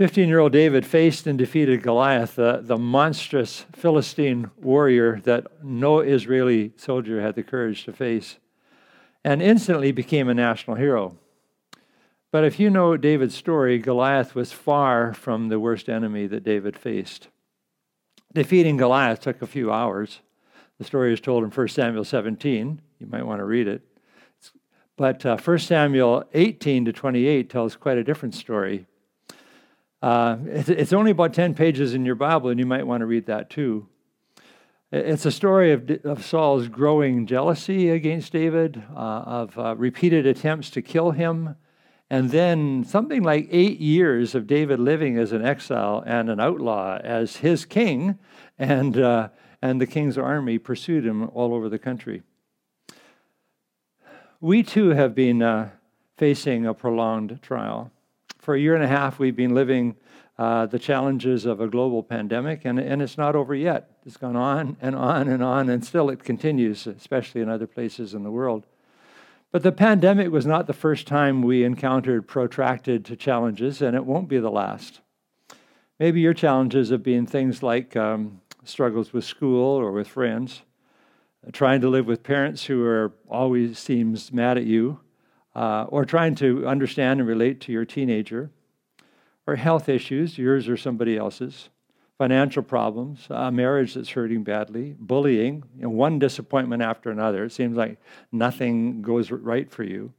15 year old David faced and defeated Goliath, the, the monstrous Philistine warrior that no Israeli soldier had the courage to face, and instantly became a national hero. But if you know David's story, Goliath was far from the worst enemy that David faced. Defeating Goliath took a few hours. The story is told in 1 Samuel 17. You might want to read it. But uh, 1 Samuel 18 to 28 tells quite a different story. Uh, it's only about 10 pages in your Bible, and you might want to read that too. It's a story of, of Saul's growing jealousy against David, uh, of uh, repeated attempts to kill him, and then something like eight years of David living as an exile and an outlaw as his king, and, uh, and the king's army pursued him all over the country. We too have been uh, facing a prolonged trial. For a year and a half, we've been living uh, the challenges of a global pandemic, and, and it's not over yet. It's gone on and on and on, and still it continues, especially in other places in the world. But the pandemic was not the first time we encountered protracted challenges, and it won't be the last. Maybe your challenges have been things like um, struggles with school or with friends, trying to live with parents who are always seems mad at you, uh, or trying to understand and relate to your teenager, or health issues, yours or somebody else's, financial problems, a marriage that's hurting badly, bullying, you know, one disappointment after another. It seems like nothing goes right for you.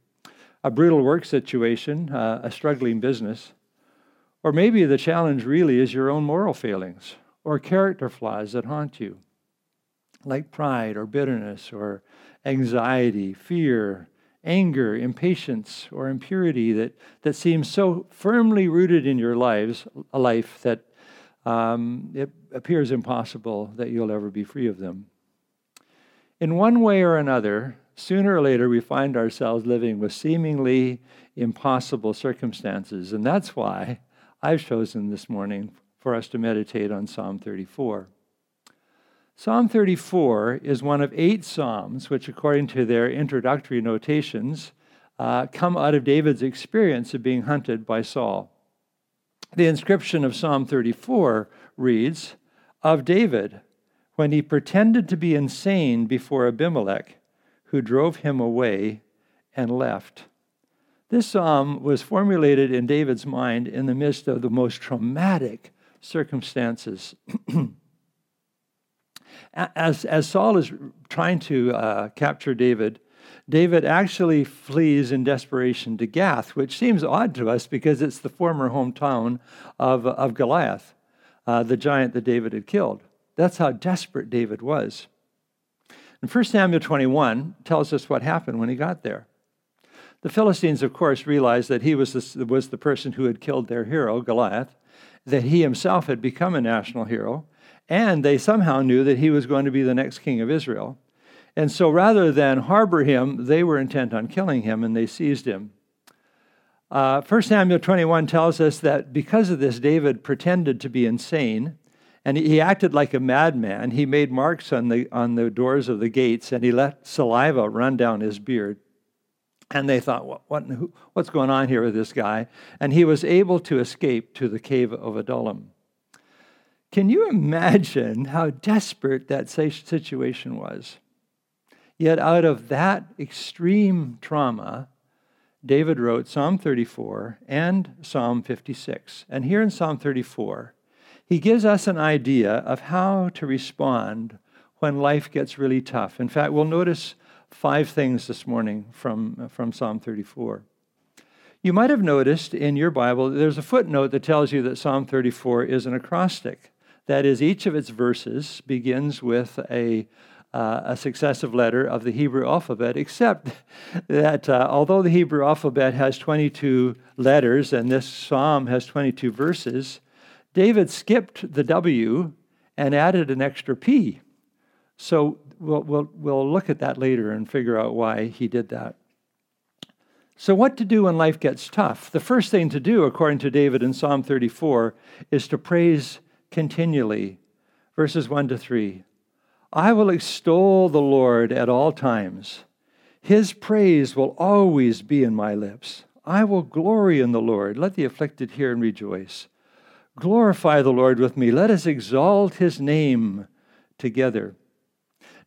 A brutal work situation, uh, a struggling business, or maybe the challenge really is your own moral failings or character flaws that haunt you, like pride or bitterness or anxiety, fear, anger, impatience, or impurity that, that seems so firmly rooted in your lives, a life that um, it appears impossible that you'll ever be free of them. In one way or another, sooner or later we find ourselves living with seemingly impossible circumstances. And that's why I've chosen this morning for us to meditate on Psalm 34. Psalm 34 is one of eight Psalms which, according to their introductory notations, uh, come out of David's experience of being hunted by Saul. The inscription of Psalm 34 reads Of David, when he pretended to be insane before Abimelech, who drove him away and left. This psalm was formulated in David's mind in the midst of the most traumatic circumstances. as, as Saul is trying to uh, capture David, David actually flees in desperation to Gath, which seems odd to us because it's the former hometown of, of Goliath, uh, the giant that David had killed. That's how desperate David was. And 1 Samuel 21 tells us what happened when he got there. The Philistines, of course, realized that he was the, was the person who had killed their hero, Goliath, that he himself had become a national hero, and they somehow knew that he was going to be the next king of Israel. And so rather than harbor him, they were intent on killing him and they seized him. Uh, 1 Samuel 21 tells us that because of this, David pretended to be insane and he acted like a madman. He made marks on the, on the doors of the gates and he let saliva run down his beard. And they thought, what, what, what's going on here with this guy? And he was able to escape to the cave of Adullam. Can you imagine how desperate that situation was? Yet, out of that extreme trauma, David wrote Psalm 34 and Psalm 56. And here in Psalm 34, he gives us an idea of how to respond when life gets really tough. In fact, we'll notice five things this morning from, from Psalm 34. You might have noticed in your Bible, there's a footnote that tells you that Psalm 34 is an acrostic. That is, each of its verses begins with a, uh, a successive letter of the Hebrew alphabet, except that uh, although the Hebrew alphabet has 22 letters and this psalm has 22 verses, David skipped the W and added an extra P. So we'll, we'll, we'll look at that later and figure out why he did that. So, what to do when life gets tough? The first thing to do, according to David in Psalm 34, is to praise continually. Verses 1 to 3. I will extol the Lord at all times. His praise will always be in my lips. I will glory in the Lord. Let the afflicted hear and rejoice. Glorify the Lord with me. Let us exalt his name together.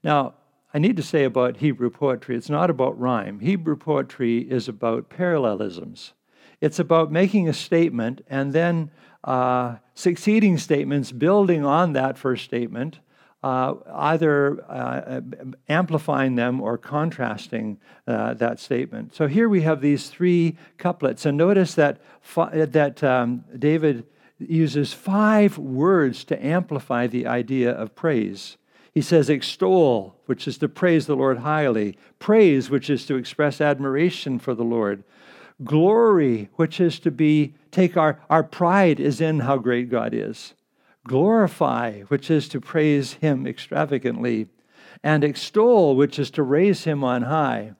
Now, I need to say about Hebrew poetry, it's not about rhyme. Hebrew poetry is about parallelisms. It's about making a statement and then uh, succeeding statements building on that first statement, uh, either uh, amplifying them or contrasting uh, that statement. So here we have these three couplets, and notice that that um, David uses five words to amplify the idea of praise. He says, extol, which is to praise the Lord highly, praise, which is to express admiration for the Lord, glory, which is to be, take our, our pride is in how great God is, glorify, which is to praise Him extravagantly, and extol, which is to raise Him on high.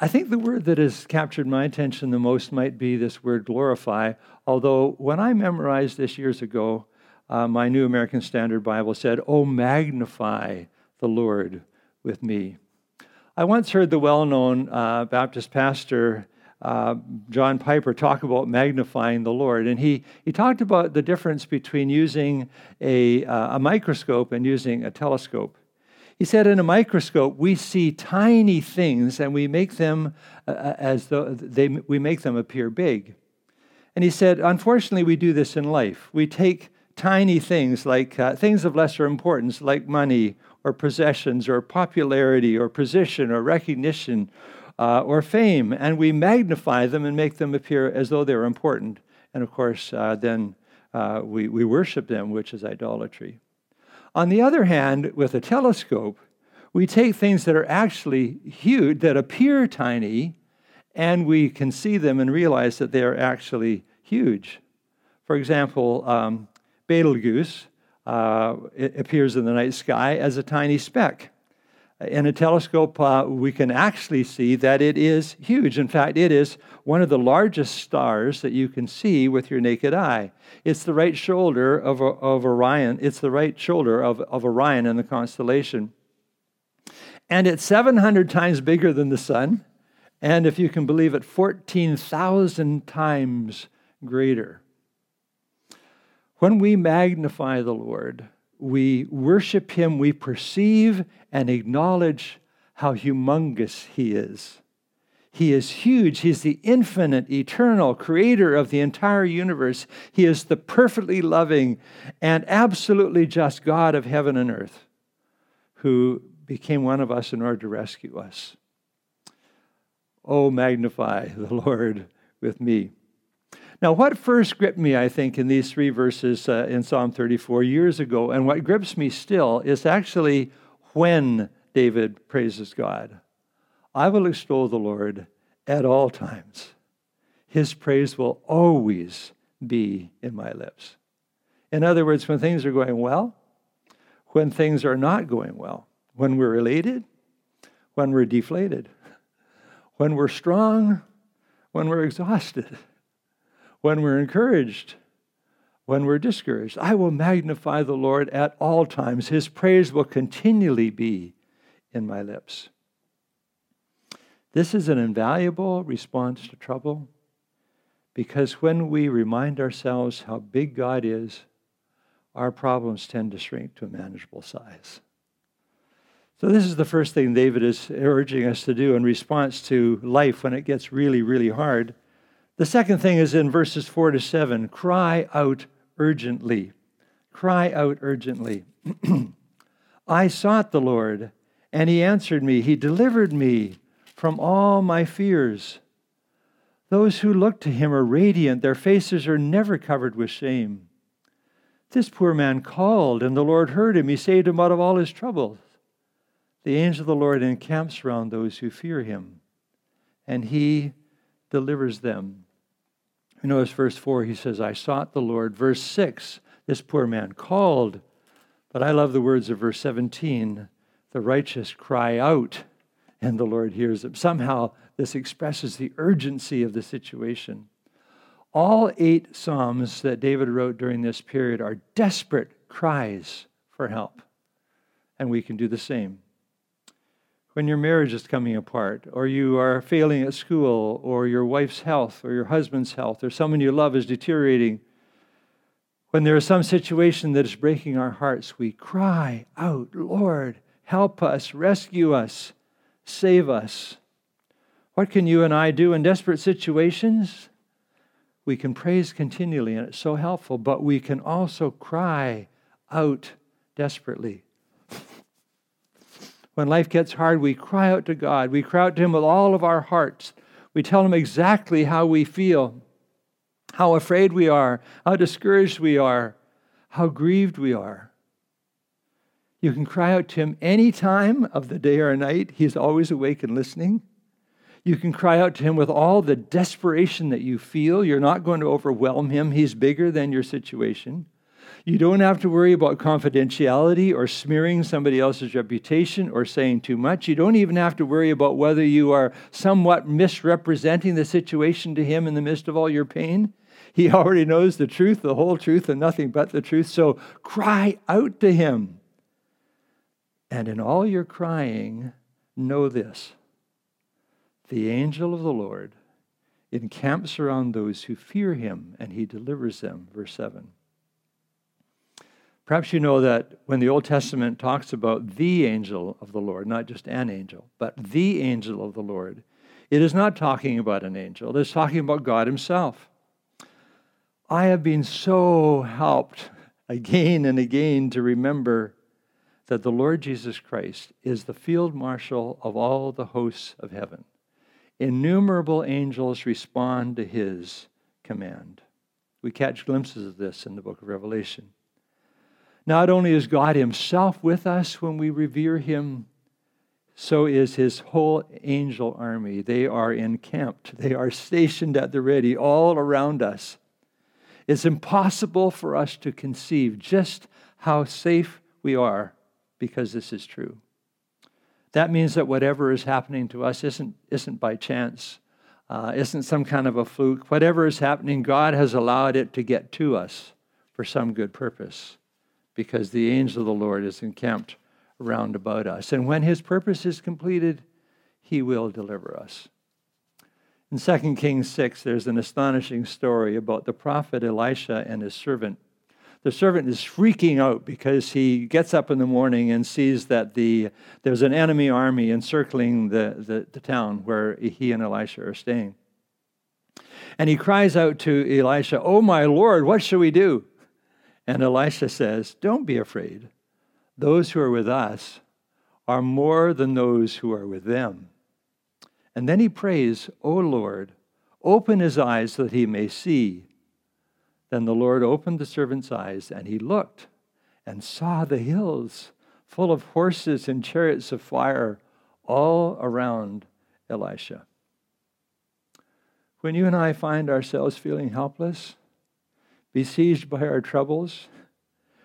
I think the word that has captured my attention the most might be this word glorify, although when I memorized this years ago, uh, my New American Standard Bible said, Oh, magnify the Lord with me. I once heard the well known uh, Baptist pastor uh, John Piper talk about magnifying the Lord. And he, he talked about the difference between using a, uh, a microscope and using a telescope. He said, in a microscope, we see tiny things and we make them uh, uh as though they, we make them appear big. And he said, unfortunately, we do this in life. We take tiny things like uh, things of lesser importance, like money or possessions or popularity or position or recognition uh, or fame, and we magnify them and make them appear as though they're important. And of course, uh, then uh, we, we worship them, which is idolatry. On the other hand, with a telescope, we take things that are actually huge, that appear tiny, and we can see them and realize that they are actually huge. For example, um, Betelgeuse uh, it appears in the night sky as a tiny speck. In a telescope, uh, we can actually see that it is huge. In fact, it is one of the largest stars that you can see with your naked eye. It's the right shoulder of, of Orion. It's the right shoulder of, of Orion in the constellation. And it's 700 times bigger than the sun. And if you can believe it, 14,000 times greater. When we magnify the Lord, we worship Him, we perceive and acknowledge how humongous He is. He is huge. He's the infinite, eternal creator of the entire universe. He is the perfectly loving and absolutely just God of heaven and earth who became one of us in order to rescue us. Oh, magnify the Lord with me. Now, what first gripped me, I think, in these three verses uh, in Psalm 34 years ago, and what grips me still, is actually when David praises God. I will extol the Lord at all times. His praise will always be in my lips. In other words, when things are going well, when things are not going well, when we're elated, when we're deflated, when we're strong, when we're exhausted when we're encouraged, when we're discouraged. I will magnify the Lord at all times. His praise will continually be in my lips. This is an invaluable response to trouble because when we remind ourselves how big God is, our problems tend to shrink to a manageable size. So, this is the first thing David is urging us to do in response to life when it gets really, really hard. The second thing is in verses 4 to 7 cry out urgently. Cry out urgently. I sought the Lord, and he answered me. He delivered me from all my fears. Those who look to him are radiant, their faces are never covered with shame. This poor man called, and the Lord heard him. He saved him out of all his troubles. The angel of the Lord encamps round those who fear him, and he delivers them. You notice verse 4, he says, I sought the Lord. Verse 6, this poor man called. But I love the words of verse 17 the righteous cry out, and the Lord hears them. Somehow, this expresses the urgency of the situation. All eight Psalms that David wrote during this period are desperate cries for help. And we can do the same when your marriage is coming apart, or you are failing at school, or your wife's health, or your husband's health, or someone you love is deteriorating, When there is some situation that is breaking our hearts, we cry out, Lord, help us, rescue us, save us. What can you and I do in desperate situations? We can praise continually, and it's so helpful, but we can also cry out desperately. When life gets hard, we cry out to God. We cry out to Him with all of our hearts. We tell Him exactly how we feel how afraid we are, how discouraged we are, how grieved we are. You can cry out to him any time of the day or night. He's always awake and listening. You can cry out to him with all the desperation that you feel. You're not going to overwhelm him. He's bigger than your situation. You don't have to worry about confidentiality or smearing somebody else's reputation or saying too much. You don't even have to worry about whether you are somewhat misrepresenting the situation to him in the midst of all your pain. He already knows the truth, the whole truth, and nothing but the truth. So cry out to him. And in all your crying, know this the angel of the Lord encamps around those who fear him, and he delivers them. Verse 7. Perhaps you know that when the Old Testament talks about the angel of the Lord, not just an angel, but the angel of the Lord, it is not talking about an angel, it is talking about God Himself. I have been so helped again and again to remember that the Lord Jesus Christ is the field marshal of all the hosts of heaven. Innumerable angels respond to his command. We catch glimpses of this in the book of Revelation. Not only is God himself with us when we revere him, so is his whole angel army. They are encamped, they are stationed at the ready all around us it's impossible for us to conceive just how safe we are because this is true. That means that whatever is happening to us isn't, isn't by chance, uh, isn't some kind of a fluke. Whatever is happening, God has allowed it to get to us for some good purpose because the angel of the Lord is encamped round about us. And when his purpose is completed, he will deliver us. In 2 Kings 6, there's an astonishing story about the prophet Elisha and his servant. The servant is freaking out because he gets up in the morning and sees that the, there's an enemy army encircling the, the, the town where he and Elisha are staying. And he cries out to Elisha, Oh, my Lord, what shall we do? And Elisha says, Don't be afraid. Those who are with us are more than those who are with them. And then he prays, O Lord, open his eyes so that he may see. Then the Lord opened the servant's eyes, and he looked and saw the hills full of horses and chariots of fire all around Elisha. When you and I find ourselves feeling helpless, besieged by our troubles,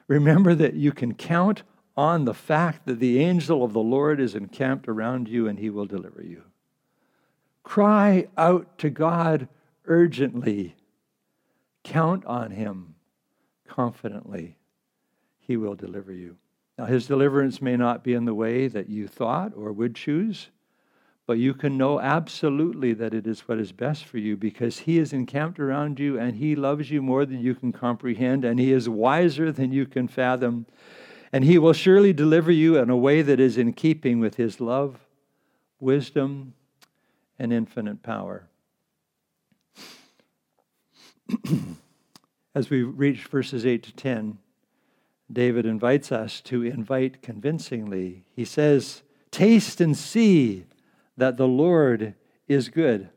remember that you can count on the fact that the angel of the Lord is encamped around you and he will deliver you. Cry out to God urgently. Count on Him confidently. He will deliver you. Now, His deliverance may not be in the way that you thought or would choose, but you can know absolutely that it is what is best for you because He is encamped around you and He loves you more than you can comprehend and He is wiser than you can fathom. And He will surely deliver you in a way that is in keeping with His love, wisdom, and infinite power. As we reach verses 8 to 10, David invites us to invite convincingly. He says, Taste and see that the Lord is good.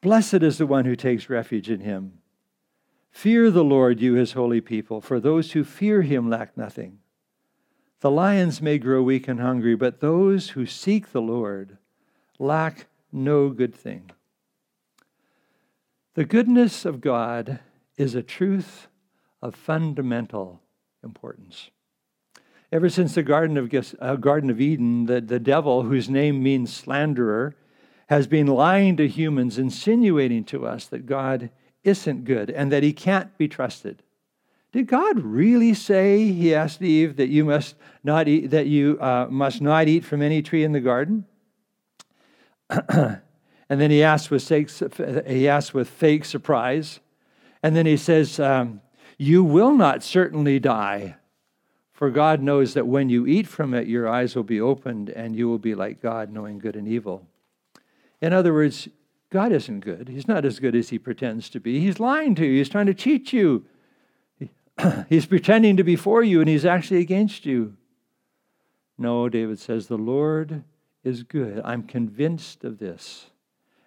Blessed is the one who takes refuge in him. Fear the Lord, you his holy people, for those who fear him lack nothing. The lions may grow weak and hungry, but those who seek the Lord lack no good thing. The goodness of God is a truth of fundamental importance. Ever since the Garden of, uh, Garden of Eden, the, the devil, whose name means slanderer, has been lying to humans, insinuating to us that God isn't good and that he can't be trusted. Did God really say, he asked Eve, that you must not eat, that you uh, must not eat from any tree in the garden? and then he asked with fake, he asked with fake surprise. And then he says, um, You will not certainly die, for God knows that when you eat from it, your eyes will be opened and you will be like God, knowing good and evil. In other words, God isn't good. He's not as good as he pretends to be. He's lying to you, he's trying to cheat you. He's pretending to be for you and he's actually against you. No, David says, the Lord is good. I'm convinced of this.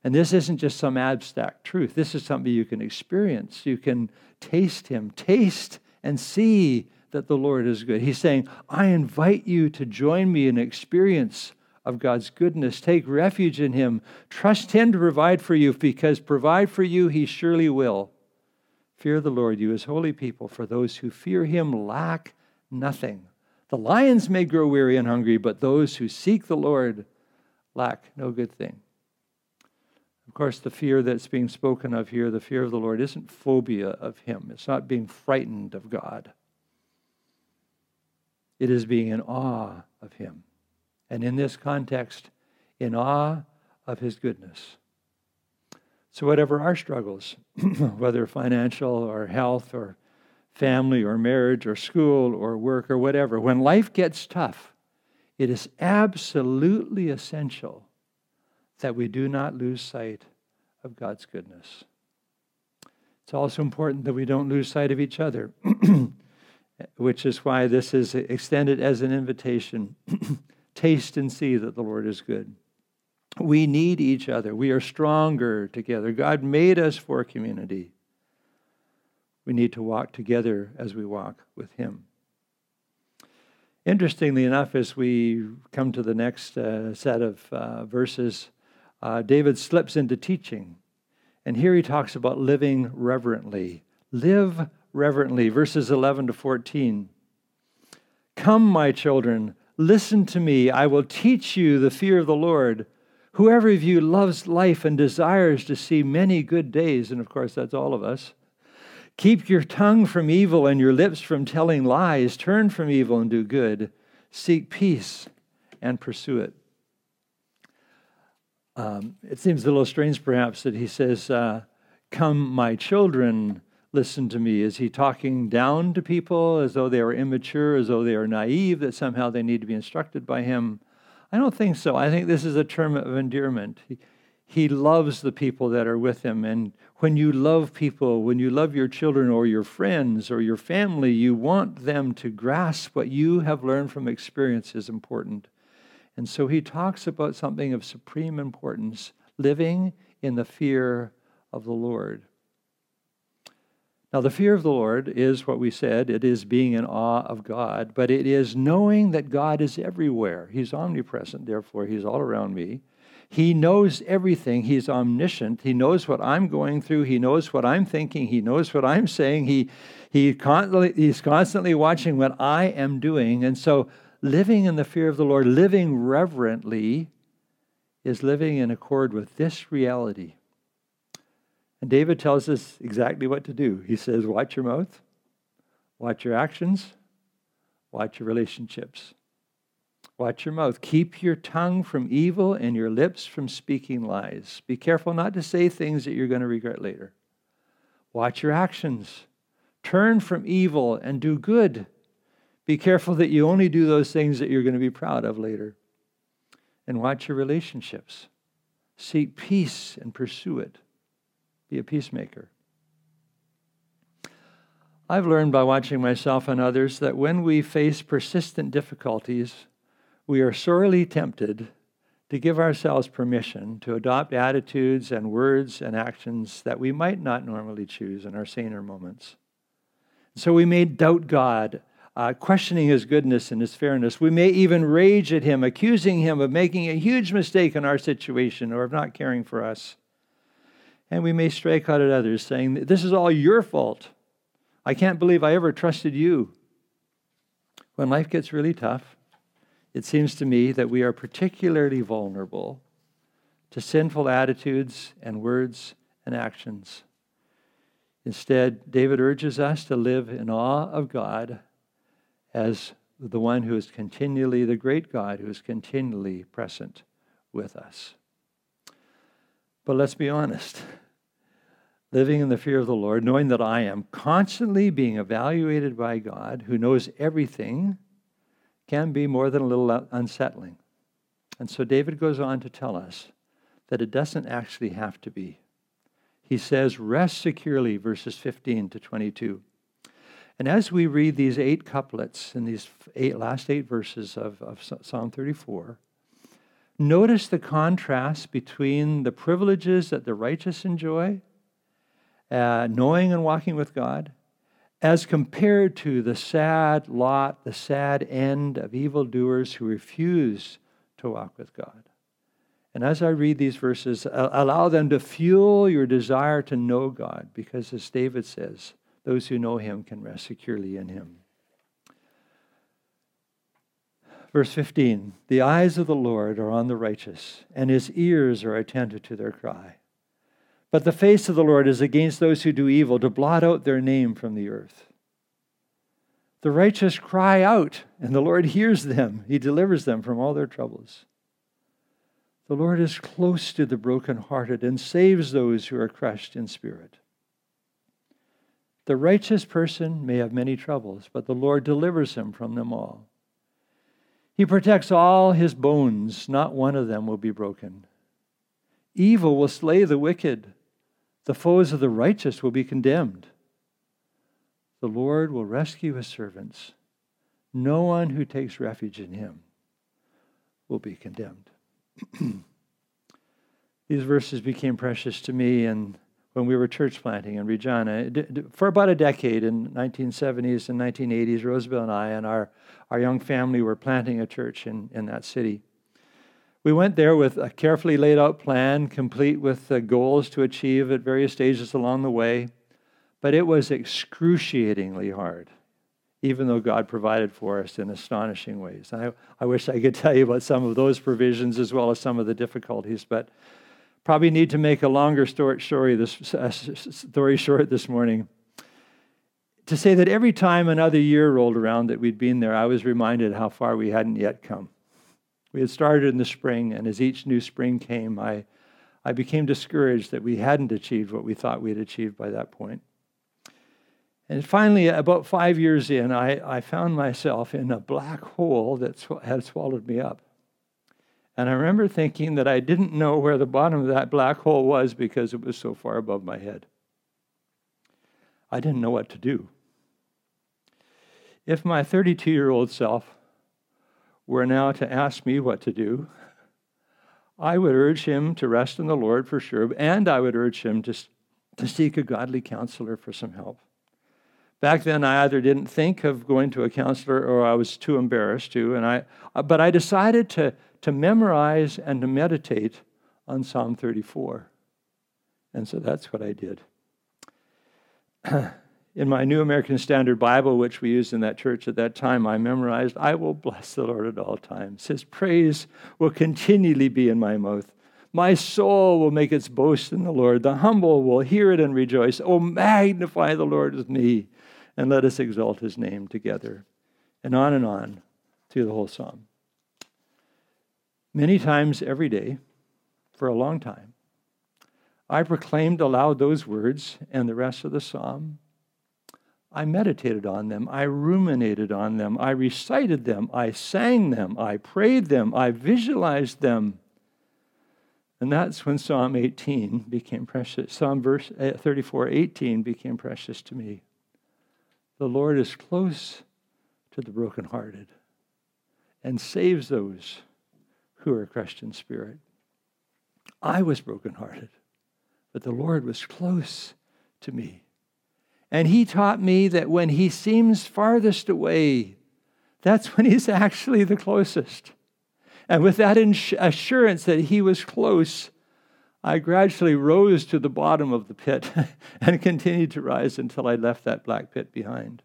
And this isn't just some abstract truth. This is something you can experience. You can taste Him. Taste and see that the Lord is good. He's saying, I invite you to join me in experience of God's goodness. Take refuge in Him. Trust Him to provide for you, because provide for you, He surely will. Fear the Lord, you His holy people, for those who fear Him lack nothing. The lions may grow weary and hungry, but those who seek the Lord lack no good thing. Of course, the fear that's being spoken of here, the fear of the Lord, isn't phobia of Him. It's not being frightened of God. It is being in awe of Him. And in this context, in awe of His goodness. So, whatever our struggles, whether financial or health or family or marriage or school or work or whatever, when life gets tough, it is absolutely essential that we do not lose sight of God's goodness. It's also important that we don't lose sight of each other, which is why this is extended as an invitation. Taste and see that the Lord is good. We need each other. We are stronger together. God made us for community. We need to walk together as we walk with Him. Interestingly enough, as we come to the next uh, set of uh, verses, uh, David slips into teaching. And here he talks about living reverently. Live reverently, verses 11 to 14. Come, my children, listen to me. I will teach you the fear of the Lord. Whoever of you loves life and desires to see many good days, and of course, that's all of us, keep your tongue from evil and your lips from telling lies. Turn from evil and do good. Seek peace and pursue it. Um, it seems a little strange, perhaps, that he says, uh, Come, my children, listen to me. Is he talking down to people as though they are immature, as though they are naive, that somehow they need to be instructed by him? I don't think so. I think this is a term of endearment. He, he loves the people that are with him. And when you love people, when you love your children or your friends or your family, you want them to grasp what you have learned from experience is important. And so he talks about something of supreme importance living in the fear of the Lord. Now, the fear of the Lord is what we said it is being in awe of God, but it is knowing that God is everywhere. He's omnipresent, therefore, He's all around me. He knows everything. He's omniscient. He knows what I'm going through. He knows what I'm thinking. He knows what I'm saying. He, he constantly, he's constantly watching what I am doing. And so living in the fear of the Lord, living reverently, is living in accord with this reality. And David tells us exactly what to do. He says, Watch your mouth, watch your actions, watch your relationships. Watch your mouth. Keep your tongue from evil and your lips from speaking lies. Be careful not to say things that you're going to regret later. Watch your actions. Turn from evil and do good. Be careful that you only do those things that you're going to be proud of later. And watch your relationships. Seek peace and pursue it. Be a peacemaker. I've learned by watching myself and others that when we face persistent difficulties, we are sorely tempted to give ourselves permission to adopt attitudes and words and actions that we might not normally choose in our saner moments. So we may doubt God uh, questioning his goodness and his fairness. We may even rage at him, accusing him of making a huge mistake in our situation or of not caring for us. And we may strike out at others, saying, This is all your fault. I can't believe I ever trusted you. When life gets really tough, it seems to me that we are particularly vulnerable to sinful attitudes and words and actions. Instead, David urges us to live in awe of God as the one who is continually, the great God who is continually present with us. But let's be honest. Living in the fear of the Lord, knowing that I am constantly being evaluated by God, who knows everything, can be more than a little unsettling. And so David goes on to tell us that it doesn't actually have to be. He says, Rest securely, verses 15 to 22. And as we read these eight couplets in these eight, last eight verses of, of Psalm 34, notice the contrast between the privileges that the righteous enjoy uh, knowing and walking with God, as compared to the sad lot, the sad end of evildoers who refuse to walk with God. And as I read these verses, allow them to fuel your desire to know God, because as David says, those who know him can rest securely in him. Verse 15 The eyes of the Lord are on the righteous, and his ears are attentive to their cry. But the face of the Lord is against those who do evil, to blot out their name from the earth. The righteous cry out, and the Lord hears them. He delivers them from all their troubles. The Lord is close to the brokenhearted and saves those who are crushed in spirit. The righteous person may have many troubles, but the Lord delivers him from them all. He protects all his bones, not one of them will be broken. Evil will slay the wicked the foes of the righteous will be condemned. The Lord will rescue his servants. No one who takes refuge in him will be condemned. These verses became precious to me and when we were church planting in Regina. For about a decade in 1970s and 1980s, Rosabelle and I and our, our young family were planting a church in, in that city. We went there with a carefully laid out plan, complete with goals to achieve at various stages along the way, but it was excruciatingly hard, even though God provided for us in astonishing ways. I, I wish I could tell you about some of those provisions as well as some of the difficulties, but probably need to make a longer story, this, uh, story short this morning. To say that every time another year rolled around that we'd been there, I was reminded how far we hadn't yet come. We had started in the spring, and as each new spring came, I, I became discouraged that we hadn't achieved what we thought we had achieved by that point. And finally, about five years in, I, I found myself in a black hole that sw- had swallowed me up. And I remember thinking that I didn't know where the bottom of that black hole was because it was so far above my head. I didn't know what to do. If my 32 year old self were now to ask me what to do, I would urge him to rest in the Lord for sure, and I would urge him to, to seek a godly counselor for some help. Back then, I either didn't think of going to a counselor or I was too embarrassed to, and I, but I decided to, to memorize and to meditate on Psalm 34. And so that's what I did. in my New American Standard Bible, which we used in that church at that time, I memorized, I will bless the Lord at all times. His praise will continually be in my mouth. My soul will make its boast in the Lord. The humble will hear it and rejoice. Oh, magnify the Lord with me, and let us exalt his name together. And on and on through the whole psalm. Many times every day, for a long time, I proclaimed aloud those words and the rest of the psalm I meditated on them. I ruminated on them. I recited them. I sang them. I prayed them. I visualized them. And that's when Psalm 18 became precious. Psalm verse uh, 34, 18 became precious to me. The Lord is close to the brokenhearted and saves those who are crushed in spirit. I was brokenhearted, but the Lord was close to me. And he taught me that when he seems farthest away, that's when he's actually the closest. And with that assurance that he was close, I gradually rose to the bottom of the pit and continued to rise until I left that black pit behind.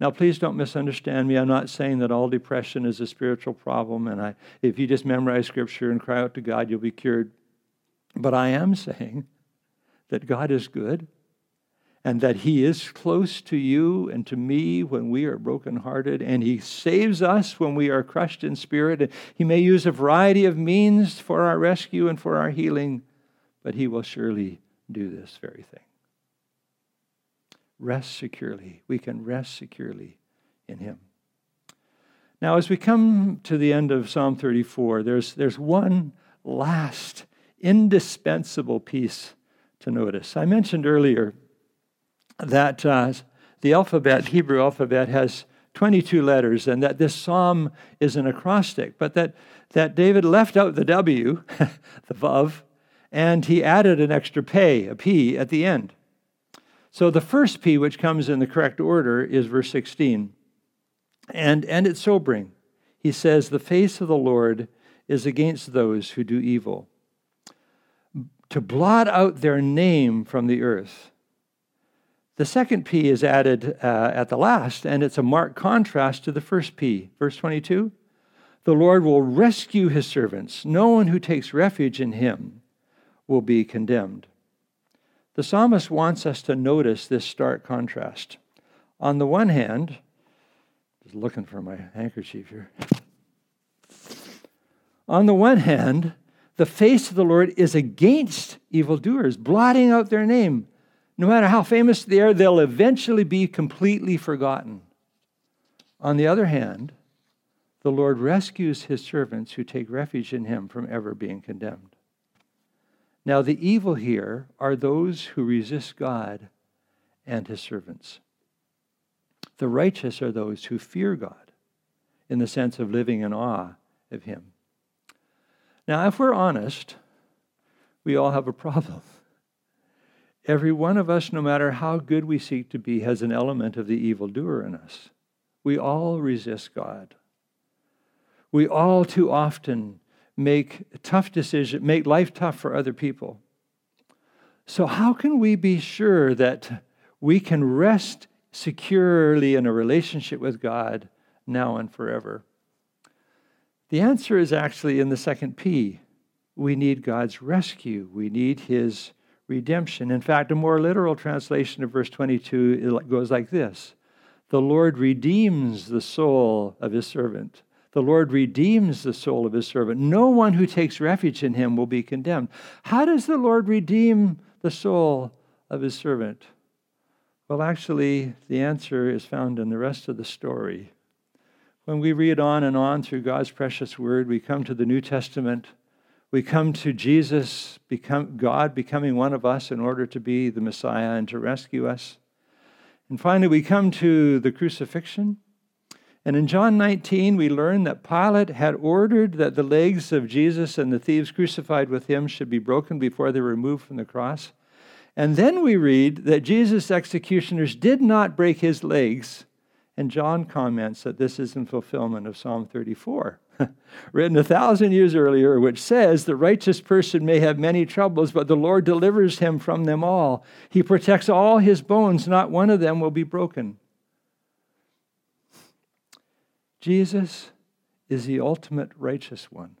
Now, please don't misunderstand me. I'm not saying that all depression is a spiritual problem, and I, if you just memorize scripture and cry out to God, you'll be cured. But I am saying that God is good and that He is close to you and to me when we are brokenhearted, and He saves us when we are crushed in spirit. He may use a variety of means for our rescue and for our healing, but He will surely do this very thing. Rest securely. We can rest securely in Him. Now, as we come to the end of Psalm 34, there's, there's one last indispensable piece to notice. I mentioned earlier that uh, the alphabet, Hebrew alphabet, has 22 letters and that this psalm is an acrostic, but that, that David left out the W, the Vav, and he added an extra P, a P at the end. So the first P, which comes in the correct order, is verse 16. And, and it's sobering. He says, The face of the Lord is against those who do evil, to blot out their name from the earth. The second P is added uh, at the last, and it's a marked contrast to the first P. Verse 22 The Lord will rescue his servants. No one who takes refuge in him will be condemned. The psalmist wants us to notice this stark contrast. On the one hand, just looking for my handkerchief here. On the one hand, the face of the Lord is against evildoers, blotting out their name. No matter how famous they are, they'll eventually be completely forgotten. On the other hand, the Lord rescues his servants who take refuge in him from ever being condemned. Now, the evil here are those who resist God and his servants. The righteous are those who fear God in the sense of living in awe of him. Now, if we're honest, we all have a problem. Every one of us, no matter how good we seek to be, has an element of the evildoer in us. We all resist God. We all too often make tough decisions, make life tough for other people. So, how can we be sure that we can rest securely in a relationship with God now and forever? The answer is actually in the second P. We need God's rescue, we need His redemption. In fact, a more literal translation of verse 22 goes like this The Lord redeems the soul of his servant. The Lord redeems the soul of his servant. No one who takes refuge in him will be condemned. How does the Lord redeem the soul of his servant? Well, actually, the answer is found in the rest of the story. When we read on and on through God's precious word, we come to the New Testament we come to Jesus, become, God becoming one of us in order to be the Messiah and to rescue us. And finally, we come to the crucifixion. And in John 19, we learn that Pilate had ordered that the legs of Jesus and the thieves crucified with him should be broken before they were removed from the cross. And then we read that Jesus' executioners did not break his legs. And John comments that this is in fulfillment of Psalm 34. written a thousand years earlier, which says, The righteous person may have many troubles, but the Lord delivers him from them all. He protects all his bones, not one of them will be broken. Jesus is the ultimate righteous one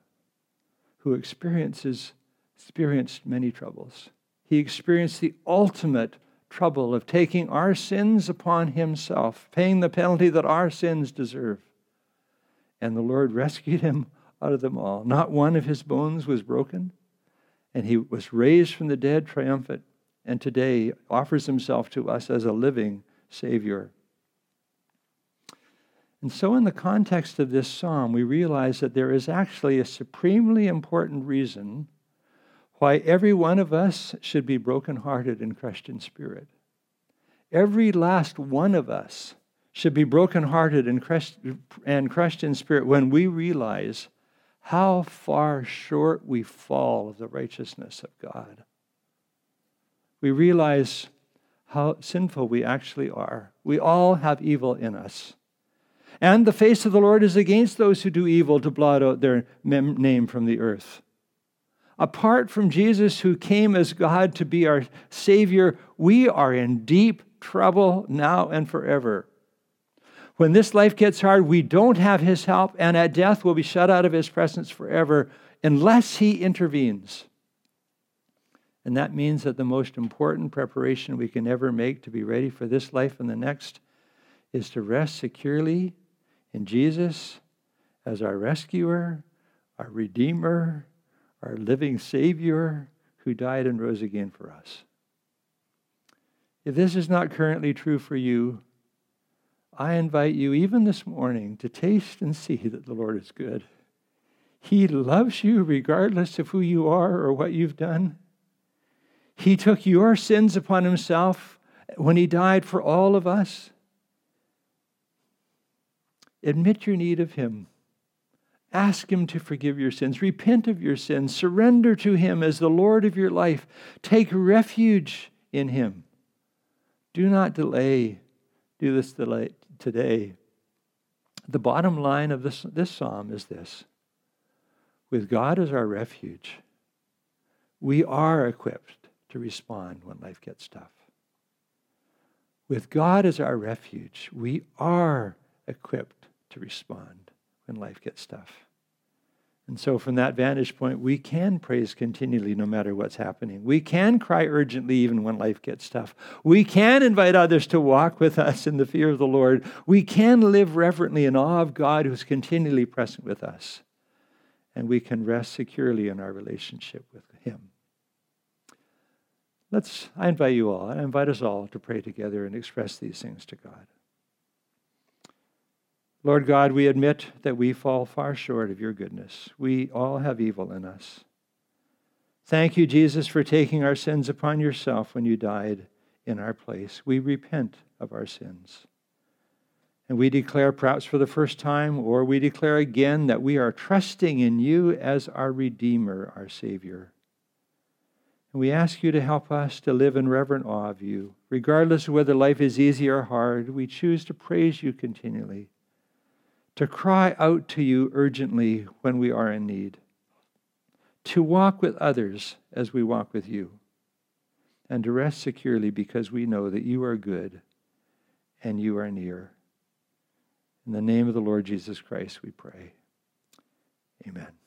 who experiences experienced many troubles. He experienced the ultimate trouble of taking our sins upon himself, paying the penalty that our sins deserve. And the Lord rescued him out of them all. Not one of his bones was broken. And he was raised from the dead triumphant, and today offers himself to us as a living Savior. And so, in the context of this psalm, we realize that there is actually a supremely important reason why every one of us should be brokenhearted and crushed in spirit. Every last one of us should be brokenhearted and crushed, and crushed in spirit when we realize how far short we fall of the righteousness of God. We realize how sinful we actually are. We all have evil in us. And the face of the Lord is against those who do evil to blot out their name from the earth. Apart from Jesus, who came as God to be our Savior, we are in deep trouble now and forever. When this life gets hard, we don't have his help, and at death we'll be shut out of his presence forever unless he intervenes. And that means that the most important preparation we can ever make to be ready for this life and the next is to rest securely in Jesus as our rescuer, our redeemer, our living Savior who died and rose again for us. If this is not currently true for you, I invite you, even this morning, to taste and see that the Lord is good. He loves you regardless of who you are or what you've done. He took your sins upon himself when he died for all of us. Admit your need of him. Ask him to forgive your sins. Repent of your sins. Surrender to him as the Lord of your life. Take refuge in him. Do not delay. Do this delay today. The bottom line of this, this psalm is this with God as our refuge, we are equipped to respond when life gets tough. With God as our refuge, we are equipped to respond when life gets tough. And so, from that vantage point, we can praise continually no matter what's happening. We can cry urgently even when life gets tough. We can invite others to walk with us in the fear of the Lord. We can live reverently in awe of God who's continually present with us. And we can rest securely in our relationship with Him. Let's, I invite you all, I invite us all to pray together and express these things to God. Lord God, we admit that we fall far short of your goodness. We all have evil in us. Thank you, Jesus, for taking our sins upon yourself when you died in our place. We repent of our sins. And we declare, perhaps for the first time, or we declare again, that we are trusting in you as our Redeemer, our Savior. And we ask you to help us to live in reverent awe of you. Regardless of whether life is easy or hard, we choose to praise you continually to cry out to you urgently when we are in need, to walk with others as we walk with you, and to rest securely because we know that you are good and you are near. In the name of the Lord Jesus Christ, we pray. Amen.